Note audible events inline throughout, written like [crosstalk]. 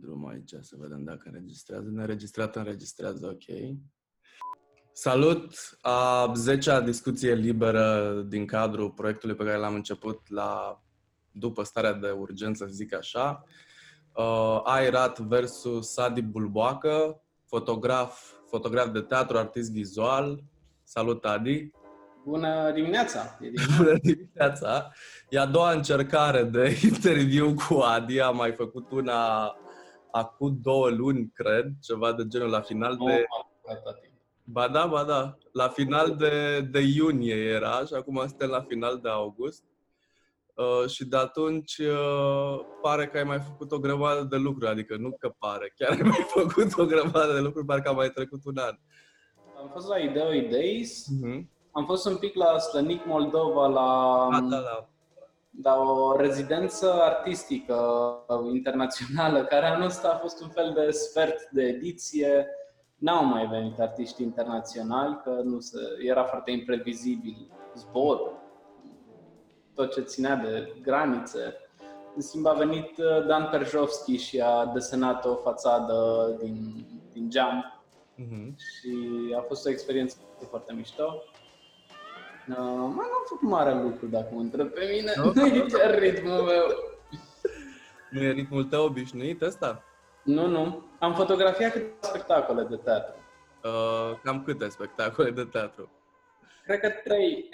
drum aici să vedem dacă înregistrează. Neregistrat, înregistrează, ok. Salut! A 10-a discuție liberă din cadrul proiectului pe care l-am început la după starea de urgență, să zic așa. Uh, Airat versus Sadi Bulboacă, fotograf, fotograf de teatru, artist vizual. Salut, Adi! Bună dimineața! Bună dimineața! E a doua încercare de [laughs] interviu cu Adi. Am mai făcut una acum două luni, cred, ceva de genul la final de... Ba da, ba da. La final de, de iunie era și acum suntem la final de august. Uh, și de atunci uh, pare că ai mai făcut o grămadă de lucruri, adică nu că pare, [laughs] chiar ai mai făcut o grămadă de lucruri, parcă a mai trecut un an. Am fost la Ideo Days, uh-huh. am fost un pic la Slănic Moldova, la, da, da, da. La o rezidență artistică internațională, care anul ăsta a fost un fel de sfert de ediție. N-au mai venit artiști internaționali, că nu se, era foarte imprevizibil zborul tot ce ținea de granițe. În schimb a venit uh, Dan Perjovski și a desenat o fațadă din, din geam uh-huh. și a fost o experiență foarte mișto. Uh, mai n-am făcut mare lucru dacă mă întreb pe mine, no? nu e chiar ritmul meu. Nu e ritmul tău obișnuit ăsta? Nu, nu. Am fotografiat câteva spectacole de teatru. Uh, cam câte spectacole de teatru? Cred că trei.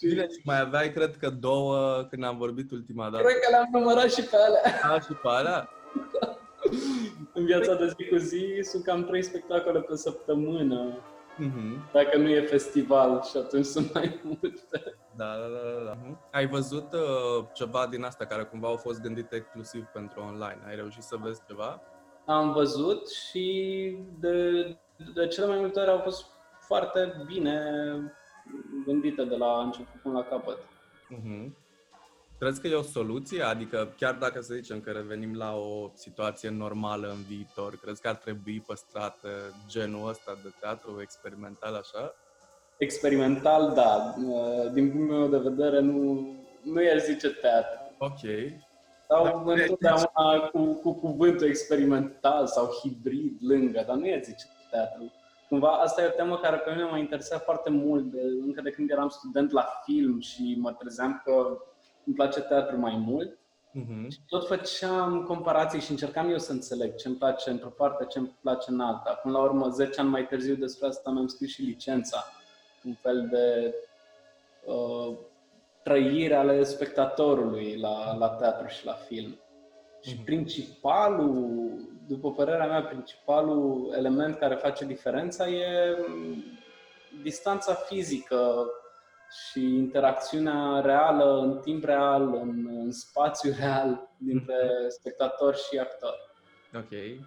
Bine, mai aveai, cred că două când am vorbit ultima dată. Cred că le-am numărat și pe alea. A, și pe alea? În viața de zi cu zi sunt cam trei spectacole pe săptămână. Mm-hmm. Dacă nu e festival și atunci sunt mai [laughs] multe. Da, da, da. da. Uh-huh. Ai văzut uh, ceva din asta care cumva au fost gândite exclusiv pentru online? Ai reușit să vezi ceva? Am văzut și de, de cele mai multe ori au fost foarte bine gândită de la început până la capăt. Uh-huh. Crezi că e o soluție? Adică chiar dacă să zicem că revenim la o situație normală în viitor, crezi că ar trebui păstrat genul ăsta de teatru experimental așa? Experimental, da. Din punctul meu de vedere, nu, nu i-aș zice teatru. Ok. Sau da, întotdeauna cu, cu cuvântul experimental sau hibrid lângă, dar nu i-aș zice teatru cumva asta e o temă care pe mine m-a interesat foarte mult, de, încă de când eram student la film și mă trezeam că îmi place teatru mai mult. Uh-huh. Și tot făceam comparații și încercam eu să înțeleg ce îmi place într-o parte, ce îmi place în alta. Până la urmă, 10 ani mai târziu despre asta mi-am scris și licența. Un fel de uh, trăire ale spectatorului la, la teatru și la film. Și uh-huh. principalul după părerea mea, principalul element care face diferența e mm, distanța fizică și interacțiunea reală, în timp real, în, în spațiu real, dintre mhm. spectator și actor. Ok. Și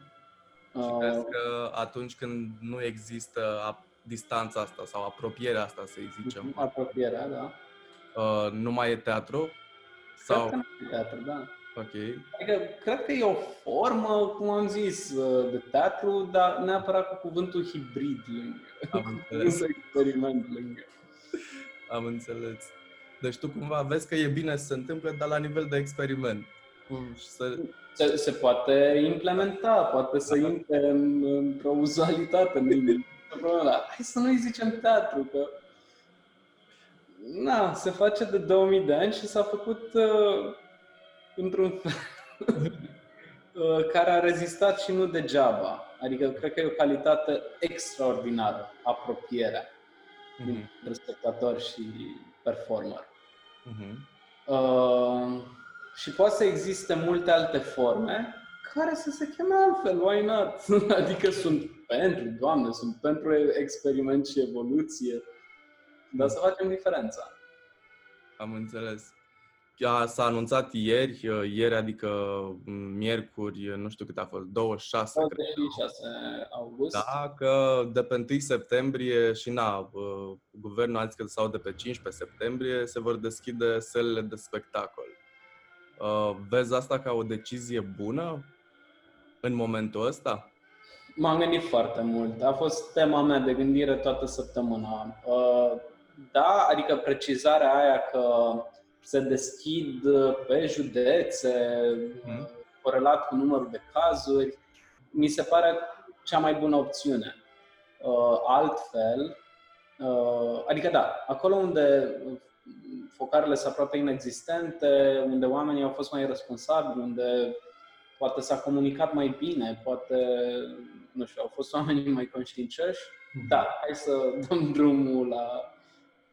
uh, crezi că atunci când nu există distanța asta sau apropierea asta, să zicem. Apropierea, da. Uh, nu mai e teatru? Sau... Cred că nu e teatru, da. Ok. Adică, cred că e o formă, cum am zis, uh, de teatru, dar neapărat cu cuvântul hibrid lângă. Am [laughs] înțeles. experiment lângă. Am înțeles. Deci tu cumva vezi că e bine să se întâmple, dar la nivel de experiment. Cum să... Se, se poate implementa, poate să intre în, într-o uzualitate. În Hai să nu-i zicem teatru, că Na, se face de 2000 de ani și s-a făcut uh, într-un fel [laughs] uh, care a rezistat și nu degeaba. Adică cred că e o calitate extraordinară, apropierea mm-hmm. dintre spectator și performer. Mm-hmm. Uh, și poate să existe multe alte forme care să se cheme altfel, why not? [laughs] adică sunt pentru, Doamne, sunt pentru experiment și evoluție, dar să facem diferența. Am înțeles s-a anunțat ieri, uh, ieri adică mm, miercuri, nu știu cât a fost, 26, 26 august. Da, că de pe 1 septembrie și na, uh, guvernul a zis că sau de pe 15 septembrie se vor deschide sălile de spectacol. Uh, vezi asta ca o decizie bună în momentul ăsta? M-am gândit foarte mult. A fost tema mea de gândire toată săptămâna. Da, adică precizarea aia că se deschid uh, pe județe, mm. corelat cu numărul de cazuri, mi se pare cea mai bună opțiune. Uh, altfel, uh, adică da, acolo unde focarele sunt aproape inexistente, unde oamenii au fost mai responsabili, unde poate s-a comunicat mai bine, poate, nu știu, au fost oamenii mai conștiincioși, mhm. da, hai să dăm drumul la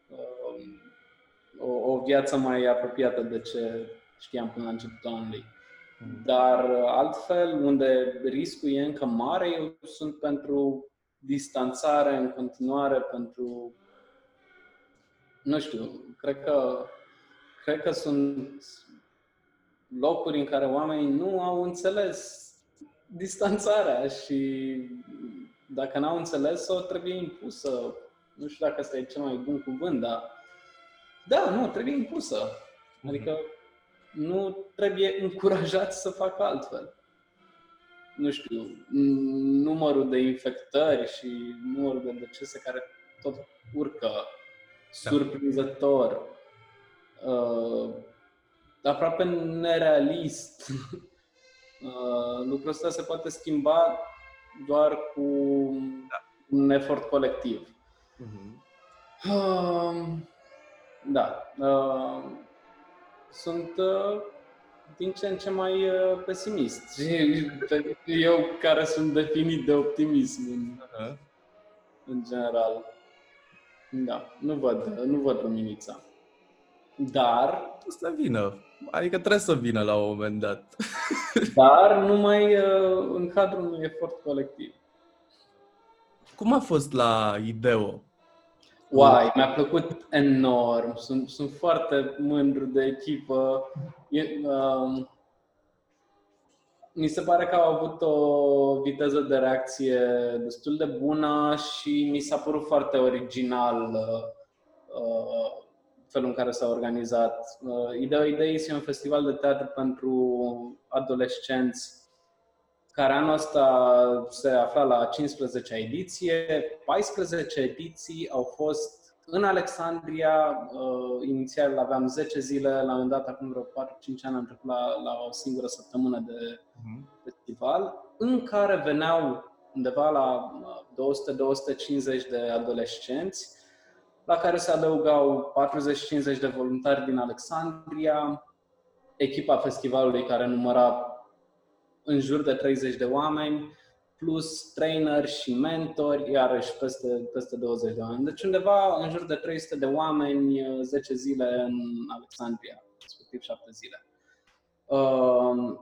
uh, o, o viață mai apropiată de ce știam până la începutul anului. Mhm. Dar altfel, unde riscul e încă mare, eu sunt pentru distanțare în continuare, pentru nu știu, cred că, cred că sunt locuri în care oamenii nu au înțeles distanțarea și dacă n-au înțeles-o, trebuie impusă. Nu știu dacă asta e cel mai bun cuvânt, dar da, nu, trebuie impusă. Adică nu trebuie încurajat să facă altfel. Nu știu, numărul de infectări și numărul de decese care tot urcă da. surprinzător, uh, aproape nerealist. [laughs] uh, lucrul ăsta se poate schimba doar cu da. un efort colectiv. Uh-huh. Uh, da. Uh, sunt uh, din ce în ce mai uh, pesimist. Eu care sunt definit de optimism în, uh-huh. în general. Da, nu văd, nu văd luminița. Dar... O să vină. Adică trebuie să vină la un moment dat. [laughs] Dar numai uh, în cadrul unui efort colectiv. Cum a fost la Ideo? Uai, mi-a plăcut enorm. Sunt, sunt foarte mândru de echipă. E, uh, mi se pare că au avut o viteză de reacție destul de bună și mi s-a părut foarte original uh, felul în care s-a organizat. Uh, Ideea Idei este un festival de teatru pentru adolescenți care anul ăsta se afla la 15 ediție. 14 ediții au fost în Alexandria, uh, inițial aveam 10 zile, la un moment dat, acum vreo 4-5 ani, am trecut la, la o singură săptămână de uh-huh. festival, în care veneau undeva la 200-250 de adolescenți, la care se adăugau 40-50 de voluntari din Alexandria, echipa festivalului care număra în jur de 30 de oameni, plus trainer și mentori, iarăși peste, peste 20 de oameni. Deci undeva în jur de 300 de oameni, 10 zile în Alexandria, respectiv 7 zile. Uh,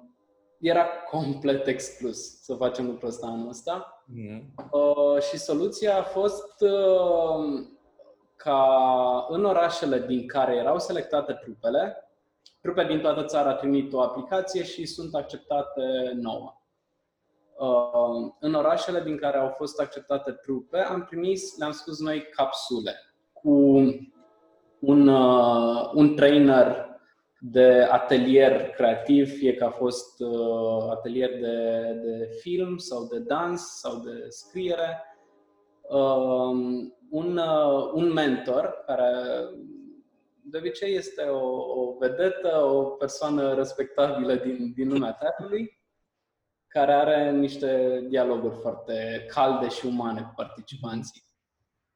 era complet exclus să facem lucrul ăsta anul ăsta. Mm. Uh, și soluția a fost uh, ca în orașele din care erau selectate trupele, trupe din toată țara trimit o aplicație și sunt acceptate nouă. Uh, în orașele din care au fost acceptate trupe, am trimis, le-am spus noi, capsule cu un, uh, un trainer de atelier creativ, fie că a fost uh, atelier de, de film sau de dans sau de scriere, un, un mentor care de obicei este o, o vedetă, o persoană respectabilă din, din lumea teatrului, care are niște dialoguri foarte calde și umane cu participanții.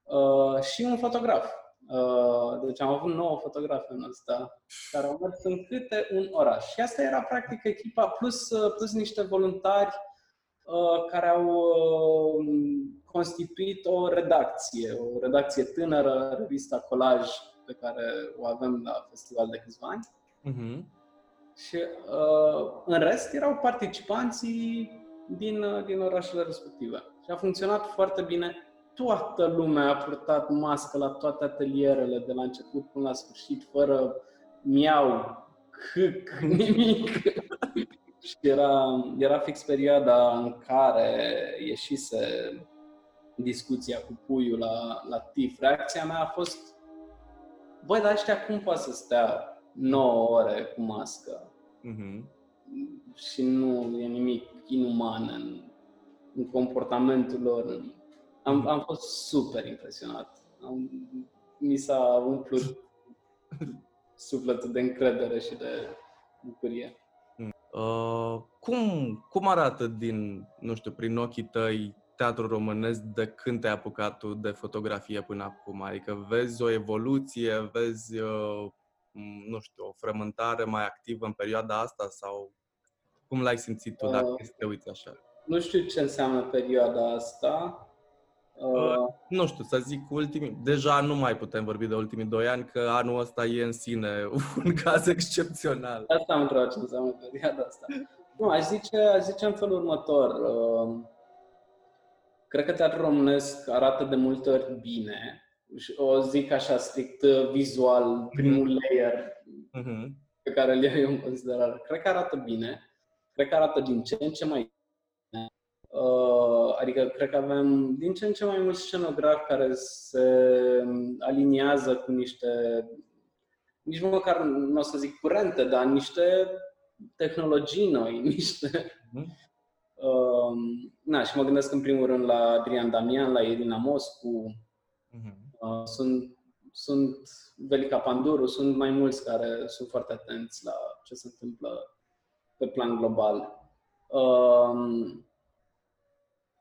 Uh, și un fotograf. Uh, deci am avut nouă fotografe în ăsta, care au mers în câte un oraș. Și asta era practic echipa, plus, uh, plus niște voluntari uh, care au uh, constituit o redacție, o redacție tânără, revista Colaj, pe care o avem la festival de câțiva ani. Uh-huh. Și uh, în rest erau participanții din, uh, din orașele respective. Și a funcționat foarte bine. Toată lumea a purtat mască la toate atelierele, de la început până la sfârșit, fără miau, câc, [laughs] nimic. și era, era fix perioada în care ieșise discuția cu puiul la, la TIF. Reacția mea a fost, băi, dar ăștia cum poate să stea 9 ore cu mască. Uh-huh. Și nu e nimic inuman în, în comportamentul lor. Am, am fost super impresionat. Am, mi s-a umplut sufletul de încredere și de bucurie. Uh, cum, cum arată din, nu știu, prin ochii tăi teatru românesc de când te-ai apucat tu de fotografie până acum? Adică vezi o evoluție, vezi, uh, nu știu, o frământare mai activă în perioada asta sau cum l-ai simțit tu dacă uh, te uiți așa? Nu știu ce înseamnă perioada asta. Uh, uh, nu știu, să zic ultimii, deja nu mai putem vorbi de ultimii doi ani, că anul ăsta e în sine [laughs] un caz excepțional. Asta am întrebat ce înseamnă perioada asta. Nu, aș zice, aș zice în felul următor. Uh, cred că teatrul românesc arată de multe ori bine. O zic așa strict uh, vizual, primul mm-hmm. layer mm-hmm. pe care îl iau eu în considerare. Cred că arată bine. Cred că arată din ce în ce mai bine. Uh, adică cred că avem din ce în ce mai mulți scenografi care se aliniază cu niște, nici măcar nu o să zic curente, dar niște tehnologii noi, [laughs] niște... Mm-hmm. Uh, na, și mă gândesc în primul rând la Adrian Damian, la Irina Moscu, mm-hmm. uh, sunt, sunt Velica Panduru, sunt mai mulți care sunt foarte atenți la ce se întâmplă pe plan global. Uh,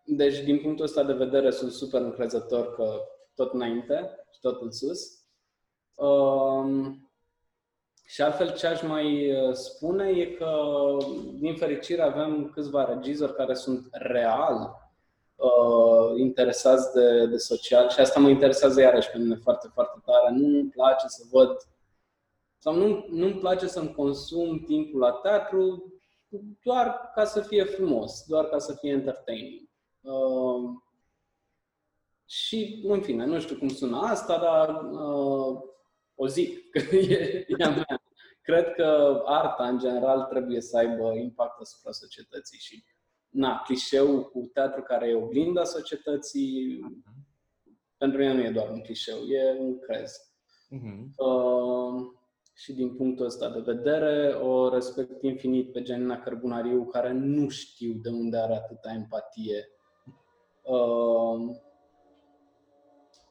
deci, din punctul ăsta de vedere, sunt super încrezător că tot înainte și tot în sus. Uh, și altfel ce aș mai uh, spune e că, din fericire, avem câțiva regizori care sunt real uh, interesați de, de social și asta mă interesează iarăși pe mine foarte, foarte tare. Nu-mi place să văd sau nu, nu-mi place să-mi consum timpul la teatru doar ca să fie frumos, doar ca să fie entertaining. Uh, și, în fine, nu știu cum sună asta, dar uh, o zic, [laughs] că e, e a mea. Cred că arta, în general, trebuie să aibă impact asupra societății și, na, clișeul cu teatru care e oglinda societății, uh-huh. pentru mine nu e doar un clișeu, e un crez. Uh-huh. Uh, și din punctul ăsta de vedere, o respect infinit pe Janina Cărbunariu, care nu știu de unde are atâta empatie. Uh,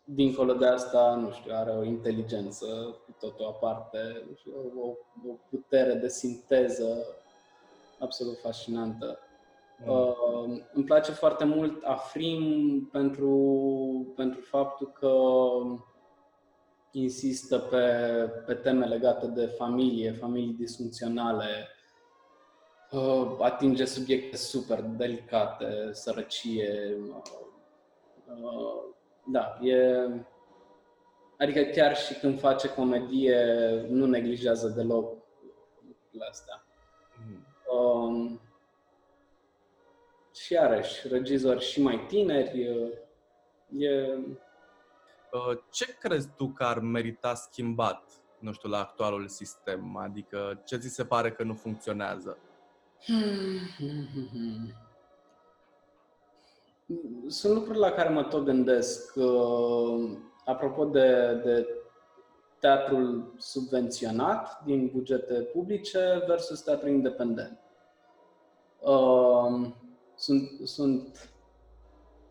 dincolo de asta, nu știu, are o inteligență cu totul aparte, o, o putere de sinteză absolut fascinantă. Mm. Uh, îmi place foarte mult Afrim pentru, pentru faptul că insistă pe, pe teme legate de familie, familii disfuncționale, uh, atinge subiecte super delicate, sărăcie, uh, da, e... Adică chiar și când face comedie, nu neglijează deloc lucrurile astea. Mm. Um, și iarăși, regizori și mai tineri, e... Uh, ce crezi tu că ar merita schimbat, nu știu, la actualul sistem? Adică ce ți se pare că nu funcționează? Hmm, hmm, hmm, sunt lucruri la care mă tot gândesc. Uh, apropo de, de teatrul subvenționat din bugete publice versus teatru independent. Uh, sunt, sunt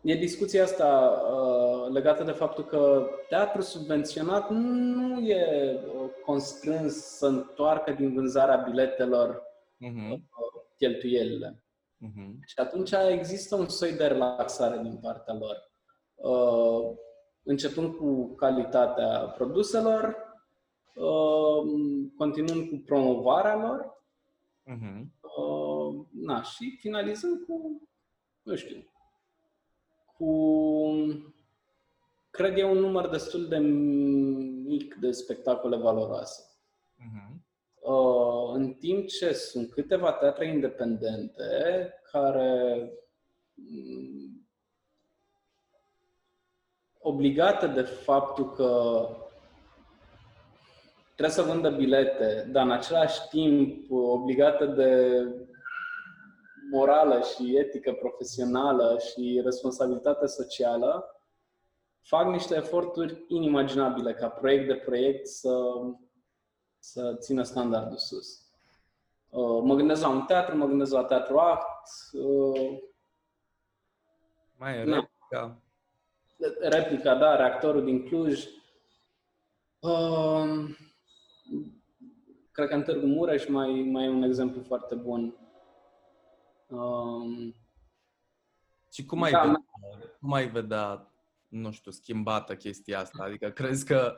E discuția asta uh, legată de faptul că teatrul subvenționat nu e uh, constrâns să întoarcă din vânzarea biletelor uh-huh. uh, cheltuielile. Uh-huh. Și atunci există un soi de relaxare din partea lor. Uh, începând cu calitatea produselor, uh, continuând cu promovarea lor, uh-huh. uh, na, și finalizând cu, nu știu, cu, cred eu, un număr destul de mic de spectacole valoroase. Uh-huh. Uh, în timp ce sunt câteva teatre independente care mm, obligate de faptul că trebuie să vândă bilete, dar în același timp obligate de morală și etică profesională și responsabilitate socială, fac niște eforturi inimaginabile ca proiect de proiect să să țină standardul sus. Uh, mă gândesc la un teatru, mă gândesc la teatru act. Uh, Mai e replica. Replica, da, reactorul din Cluj. Uh, cred că în Târgu Mureș mai, mai e un exemplu foarte bun. Um, și cum ai, da, vedea, cum ai vedea, nu știu, schimbată chestia asta? Adică crezi că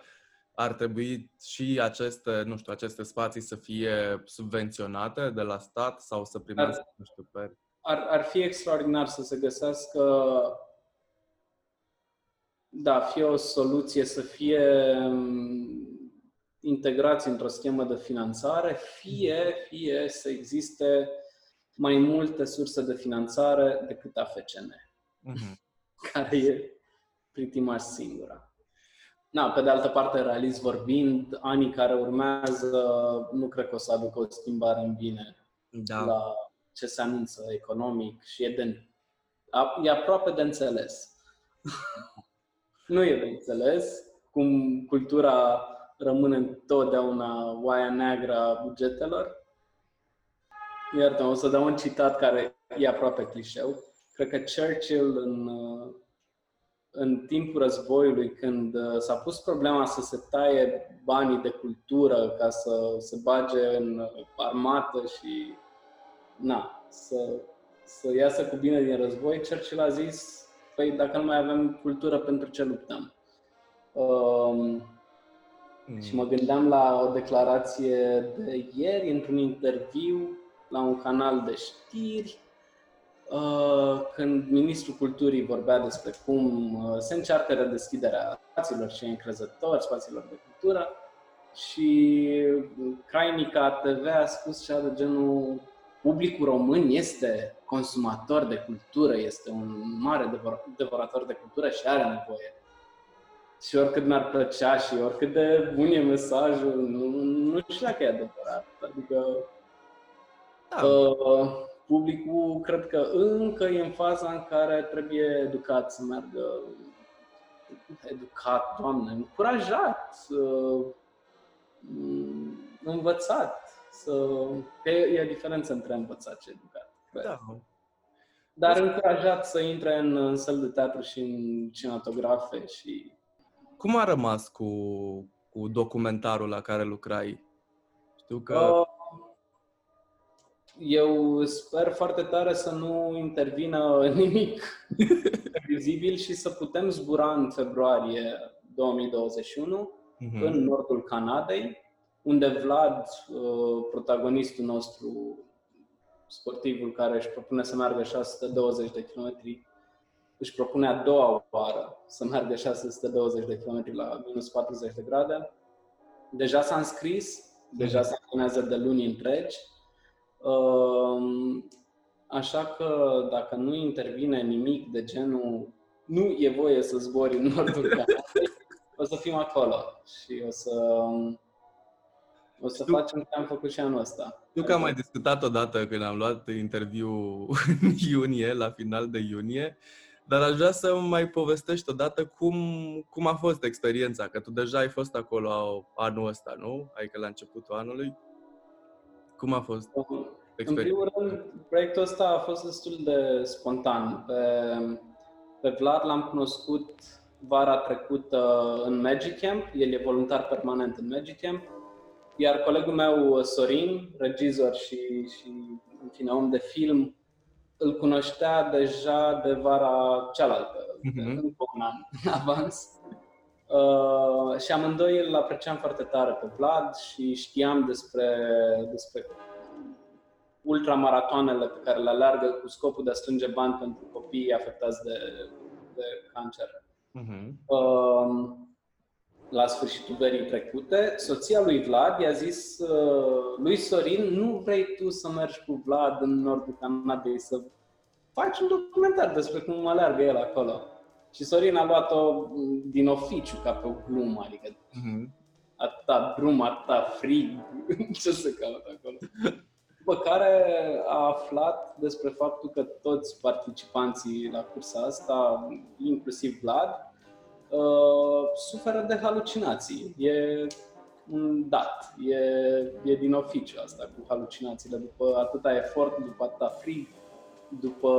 ar trebui și aceste, nu știu, aceste spații să fie subvenționate de la stat sau să primească, ar, nu știu, pe... Ar, ar fi extraordinar să se găsească da, fie o soluție să fie mm, integrați într-o schemă de finanțare, fie, fie să existe mai multe surse de finanțare decât AFCN, uh-huh. care e pretty much singura. Na, pe de altă parte, realist vorbind, anii care urmează nu cred că o să aducă o schimbare în bine da. la ce se anunță economic și e, de, e aproape de înțeles. [laughs] nu e de înțeles cum cultura rămâne întotdeauna oaia neagră a bugetelor. Iartă, o să dau un citat care e aproape clișeu. Cred că Churchill în, în timpul războiului, când s-a pus problema să se taie banii de cultură ca să se bage în armată și na, să, să iasă cu bine din război, Churchill a zis păi dacă nu mai avem cultură, pentru ce luptăm? Um, mm. Și mă gândeam la o declarație de ieri, într-un interviu la un canal de știri, uh, când Ministrul Culturii vorbea despre cum uh, se încearcă redeschiderea spațiilor și încrezători, spațiilor de cultură, și Crainica TV a spus cea de genul publicul român este consumator de cultură, este un mare devorator de cultură și are nevoie. Și oricât mi-ar plăcea și oricât de bun e mesajul, nu, nu știu dacă e adevărat. Adică da. uh, publicul cred că încă e în faza în care trebuie educat să meargă educat, doamne, încurajat, uh, învățat să... Că e, e diferență între învățat și educat. Da. Dar încurajat să intre în, în săl de teatru și în cinematografe și... Cum a rămas cu, cu documentarul la care lucrai? Știu că... Uh, eu sper foarte tare să nu intervină [laughs] nimic vizibil și să putem zbura în februarie 2021 uh-huh. Mhm. în nordul Canadei unde Vlad, uh, protagonistul nostru, sportivul care își propune să meargă 620 de km, își propune a doua oară să meargă 620 de km la minus 40 de grade. Deja s-a înscris, deja se antrenează de luni întregi. Um, așa că dacă nu intervine nimic de genul nu e voie să zbori în nordul [laughs] Canadei, o să fim acolo și o să um, o să Știu... facem ce am făcut și anul ăsta. Știu că am mai discutat odată când am luat interviu în iunie, la final de iunie, dar aș vrea să mai povestești odată cum, cum a fost experiența, că tu deja ai fost acolo anul ăsta, nu? Adică la începutul anului. Cum a fost experiența? În primul rând, proiectul ăsta a fost destul de spontan. Pe, pe Vlad l-am cunoscut vara trecută în Magic Camp, el e voluntar permanent în Magic Camp iar colegul meu, Sorin, regizor și, și în fine, om de film, îl cunoștea deja de vara cealaltă, uh-huh. de încă un an în [laughs] avans. Uh, și amândoi îl apreciam foarte tare pe Vlad și știam despre, despre ultramaratoanele pe care le alergă cu scopul de a strânge bani pentru copiii afectați de, de cancer. Uh-huh. Uh, la sfârșitul verii trecute, soția lui Vlad i-a zis uh, lui Sorin, nu vrei tu să mergi cu Vlad în nordul Canadei să faci un documentar despre cum aleargă el acolo. Și Sorin a luat-o din oficiu, ca pe o glumă, adică uh-huh. atâta drum, atâta frig, [laughs] ce se caută acolo. După care a aflat despre faptul că toți participanții la cursa asta, inclusiv Vlad, uh, suferă de halucinații. E un dat, e, e din oficiu asta cu halucinațiile. După atâta efort, după atâta frig, după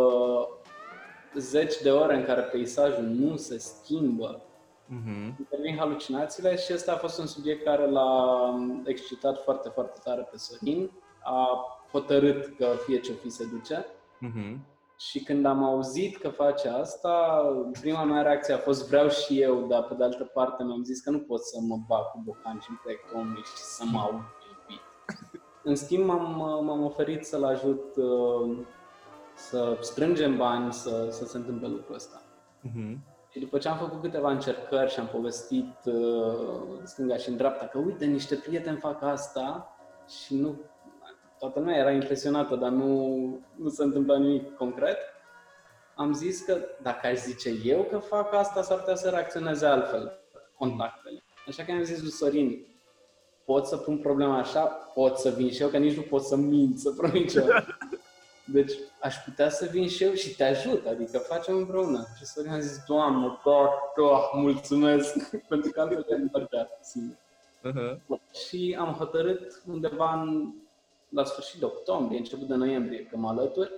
zeci de ore în care peisajul nu se schimbă, uh-huh. intervin halucinațiile și ăsta a fost un subiect care l-a excitat foarte, foarte tare pe Sorin. A hotărât că fie ce fi se duce. Uh-huh. Și când am auzit că face asta, prima mea reacție a fost vreau și eu, dar pe de altă parte mi-am zis că nu pot să mă bag cu bocanci în proiectul omului și să mă aud [laughs] În schimb, m-am, m-am oferit să-l ajut uh, să strângem bani să, să se întâmple lucrul ăsta. Uh-huh. Și după ce am făcut câteva încercări și am povestit uh, stânga și în dreapta că uite, niște prieteni fac asta și nu toată lumea era impresionată, dar nu, nu se întâmpla nimic concret, am zis că dacă aș zice eu că fac asta, s-ar putea să reacționeze altfel contactele. Așa că am zis lui Sorin, pot să pun problema așa, pot să vin și eu, că nici nu pot să mint, să promit [laughs] Deci aș putea să vin și eu și te ajut, adică facem împreună. Și Sorin a zis, Doamne, gata, mulțumesc, [laughs] pentru că altfel te-am singur. Uh-huh. Și am hotărât undeva în la sfârșit de octombrie, început de noiembrie, că mă alături.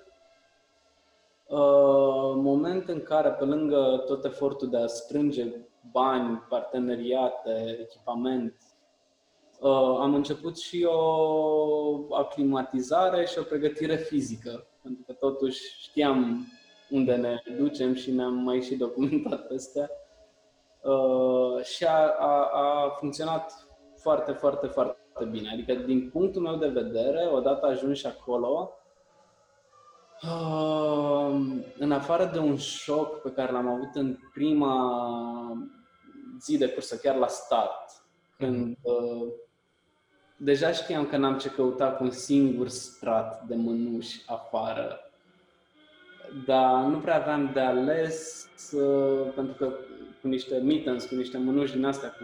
Uh, moment în care, pe lângă tot efortul de a strânge bani, parteneriate, echipament, uh, am început și o aclimatizare și o pregătire fizică, pentru că totuși știam unde ne ducem și ne-am mai și documentat peste. Uh, și a, a, a funcționat foarte, foarte, foarte foarte bine. Adică, din punctul meu de vedere, odată ajungi acolo, uh, în afară de un șoc pe care l-am avut în prima zi de cursă, chiar la start, când uh, deja știam că n-am ce căuta cu un singur strat de mânuși afară, dar nu prea aveam de ales, uh, pentru că cu niște mittens, cu niște mânuși din astea, cu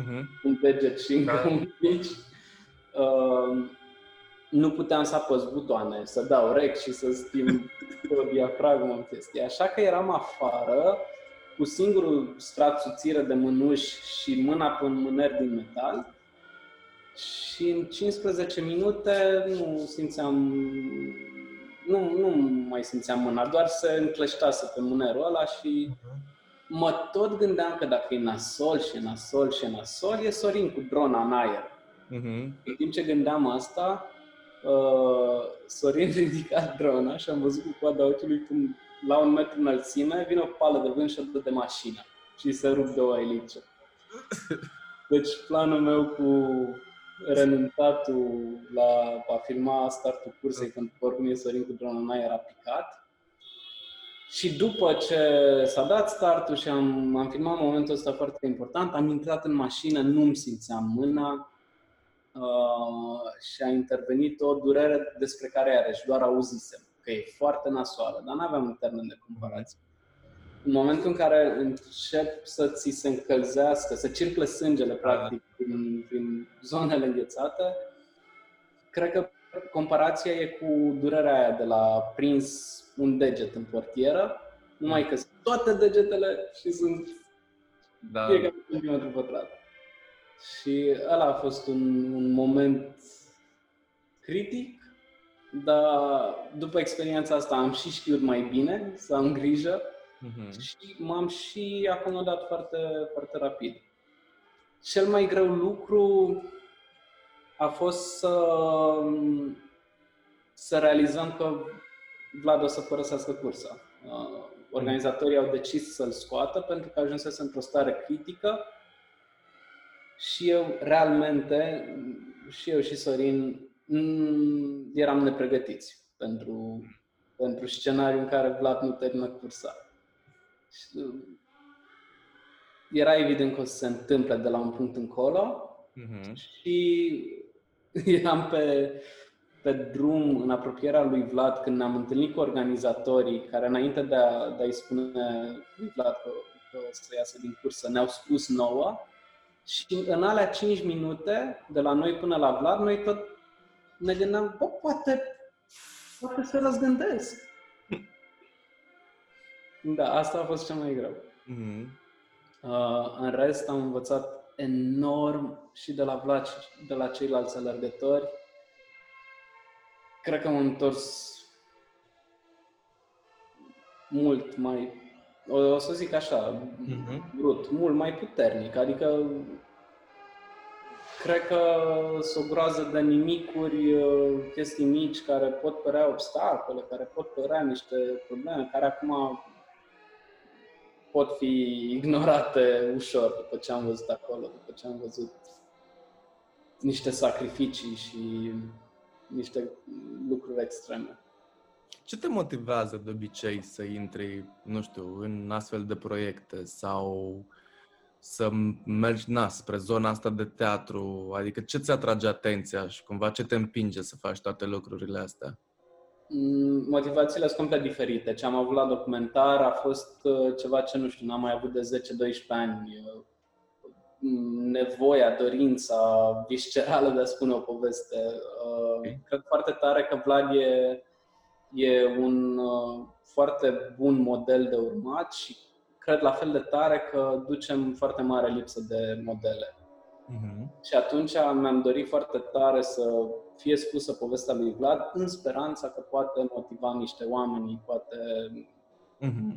uh-huh. un deget și încă da. un mici. Uh, nu puteam să apăs butoane, să dau rec și să schimb [laughs] o diafragmă în chestie. Așa că eram afară cu singurul strat subțire de mânuși și mâna pe un mâner din metal și în 15 minute nu simțeam nu, nu mai simțeam mâna, doar se încleștase pe mânerul ăla și uh-huh mă tot gândeam că dacă e nasol și e nasol și e nasol, e Sorin cu drona în aer. Uh-huh. În timp ce gândeam asta, uh, Sorin [laughs] ridica drona și am văzut cu coada ochiului cum la un metru înălțime vine o pală de vânt și o de mașină și se rup două elice. [laughs] Deci planul meu cu renunțatul la a filma startul cursei, pentru că oricum e Sorin cu drona în aer, era picat și după ce s-a dat startul și am, am filmat momentul ăsta foarte important, am intrat în mașină, nu-mi simțeam mâna uh, și a intervenit o durere despre care iarăși doar auzisem, că e foarte nasoală, dar nu aveam un termen de comparație. În momentul în care încep să ți se încălzească, să circle sângele, practic, prin, prin zonele înghețate, cred că comparația e cu durerea aia de la prins un deget în portieră, numai că sunt toate degetele și sunt da. fiecare centimetru pătrat. Și ăla a fost un, un moment critic, dar după experiența asta am și știut mai bine să am grijă uh-huh. și m-am și acomodat foarte, foarte rapid. Cel mai greu lucru a fost să, să realizăm că Vlad o să părăsească cursa. Uh, organizatorii au decis să-l scoată pentru că ajunsese într-o stare critică și eu realmente, și eu și Sorin, eram nepregătiți pentru, pentru scenariul în care Vlad nu termină cursa. Uh, era evident că o să se întâmple de la un punct încolo uh-huh. și [laughs] eram pe, pe drum în apropierea lui Vlad, când ne-am întâlnit cu organizatorii, care înainte de, a, de a-i spune lui Vlad că, că o să iasă din cursă, ne-au spus nouă, și în alea 5 minute, de la noi până la Vlad, noi tot ne gândeam, bă, poate, poate să răzgândesc. Da, asta a fost cel mai greu. Mm-hmm. Uh, în rest, am învățat enorm și de la Vlad și de la ceilalți alergători cred că m-am întors mult mai o, o să zic așa, uh-huh. brut, mult mai puternic. Adică cred că sunt o groază de nimicuri, uh, chestii mici care pot părea obstacole, care pot părea niște probleme, care acum pot fi ignorate ușor după ce am văzut acolo, după ce am văzut niște sacrificii și niște lucruri extreme. Ce te motivează de obicei să intri, nu știu, în astfel de proiecte sau să mergi na, spre zona asta de teatru? Adică ce ți atrage atenția și cumva ce te împinge să faci toate lucrurile astea? Mm, motivațiile sunt complet diferite. Ce am avut la documentar a fost uh, ceva ce, nu știu, n-am mai avut de 10-12 ani. Uh, nevoia, dorința viscerală de a spune o poveste. Uh, okay. Cred foarte tare că Vlad e, e un foarte bun model de urmat și cred la fel de tare că ducem foarte mare lipsă de modele. Uh-huh. Și atunci mi-am dorit foarte tare să fie spusă povestea lui Vlad în speranța că poate motiva niște oameni, poate, uh-huh.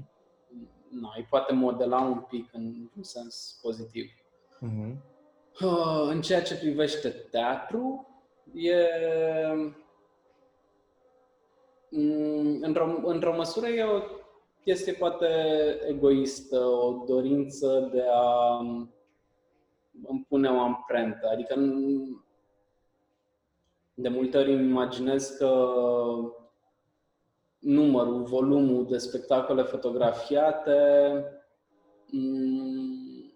na, îi poate modela un pic în un sens pozitiv. Uh-huh. În ceea ce privește teatru, e mm, într-o, într-o măsură e o chestie poate egoistă, o dorință de a îmi pune o amprentă. Adică de multe ori îmi imaginez că numărul, volumul de spectacole fotografiate mm,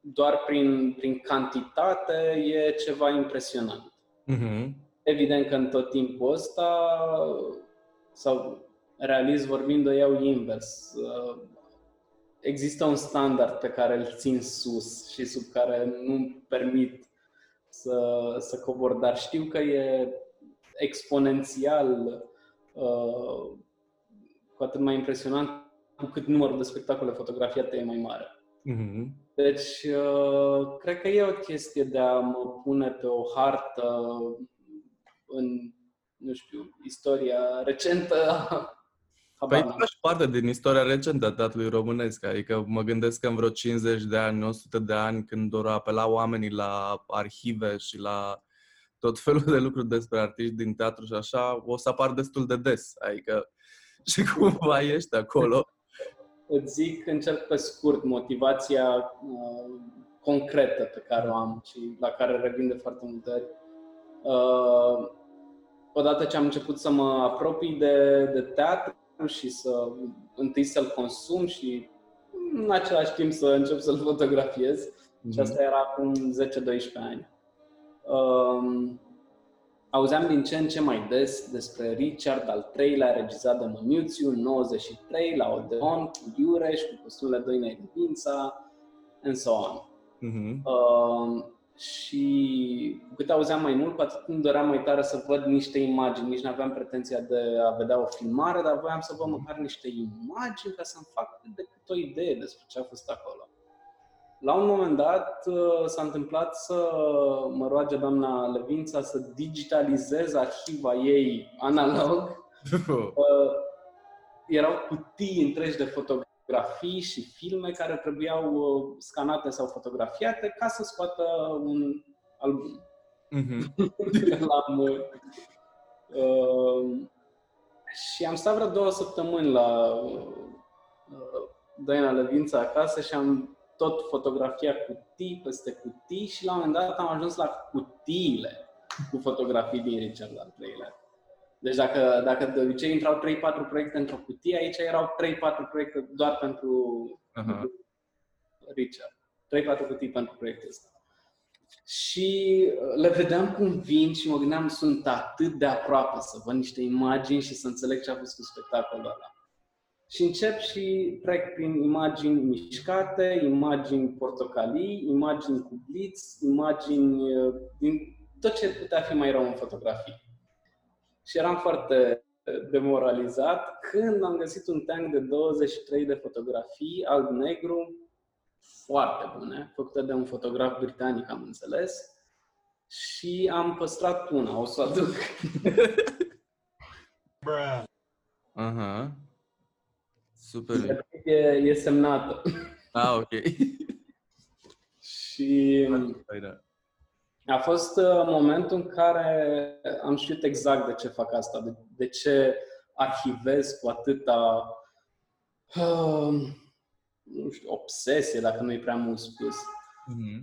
doar prin, prin cantitate e ceva impresionant. Mm-hmm. Evident că în tot timpul ăsta, sau realist vorbind, o iau invers. Există un standard pe care îl țin sus și sub care nu permit să, să cobor, dar știu că e exponențial uh, cu atât mai impresionant cu cât numărul de spectacole fotografiate e mai mare. Mm-hmm. Deci, uh, cred că e o chestie de a mă pune pe o hartă în, nu știu, istoria recentă Păi faci parte din istoria recentă a teatrului românesc, adică mă gândesc că în vreo 50 de ani, 100 de ani, când vor apela oamenii la arhive și la tot felul de lucruri despre artiști din teatru și așa, o să apar destul de des, adică [laughs] și cumva ești acolo. Îți zic, încerc pe scurt, motivația uh, concretă pe care o am și la care revin de foarte multe ori. Uh, odată ce am început să mă apropii de, de teatru, și să întâi să-l consum și în același timp să încep să-l fotografiez. Mm-hmm. Și asta era acum 10-12 ani. Um, auzeam din ce în ce mai des despre Richard al treilea, regizat de Măniuțiu, în 93, la Odeon, cu Iureș, cu costumele Doinei de Vința, and so on. Mm-hmm. Uh, și cu cât auzeam mai mult, cu atât îmi doream mai tare să văd niște imagini. Nici nu aveam pretenția de a vedea o filmare, dar voiam să văd măcar niște imagini ca să-mi fac cât de cât o idee despre ce a fost acolo. La un moment dat uh, s-a întâmplat să mă roage doamna Levința să digitalizez arhiva ei analog. [laughs] Uh, erau cutii întregi de fotografii fotografii și filme care trebuiau uh, scanate sau fotografiate ca să scoată un album. Mm-hmm. [laughs] L-am, uh, uh, și am stat vreo două săptămâni la uh, Diana Levința acasă și am tot fotografia cutii peste cutii și la un moment dat am ajuns la cutiile cu fotografii din Richard al treilea. Deci dacă, dacă de obicei intrau 3-4 proiecte într-o cutie, aici erau 3-4 proiecte doar pentru uh-huh. Richard. 3-4 cutii pentru proiectul ăsta. Și uh, le vedeam cum vin și mă gândeam, sunt atât de aproape să văd niște imagini și să înțeleg ce a fost cu spectacolul ăla. Și încep și trec prin imagini mișcate, imagini portocalii, imagini cu blitz, imagini uh, din tot ce putea fi mai rău în fotografii și eram foarte demoralizat când am găsit un tank de 23 de fotografii alb-negru foarte bune, făcute de un fotograf britanic, am înțeles, și am păstrat una, o să o aduc. [laughs] uh-huh. Super. E, e semnată. Ah, ok. [laughs] și Faină. A fost uh, momentul în care am știut exact de ce fac asta, de, de ce arhivez cu atâta uh, nu știu, obsesie, dacă nu e prea mult spus. Mhm.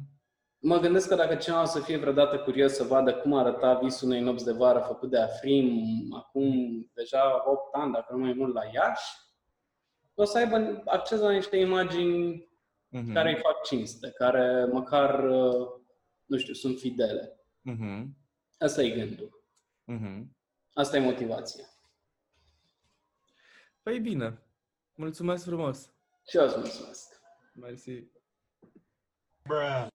Mă gândesc că dacă cineva o să fie vreodată curios să vadă cum arăta visul unei nopți de vară făcut de Afrim acum deja 8 ani, dacă nu mai mult, la Iași, o să aibă acces la niște imagini Mhm. care îi fac cinste, care măcar, uh, nu știu, sunt fidele. Mhm. Asta e gândul. Mhm. Asta e motivația. Păi bine. Mulțumesc frumos. Și eu îți mulțumesc. Mersi. Bruh.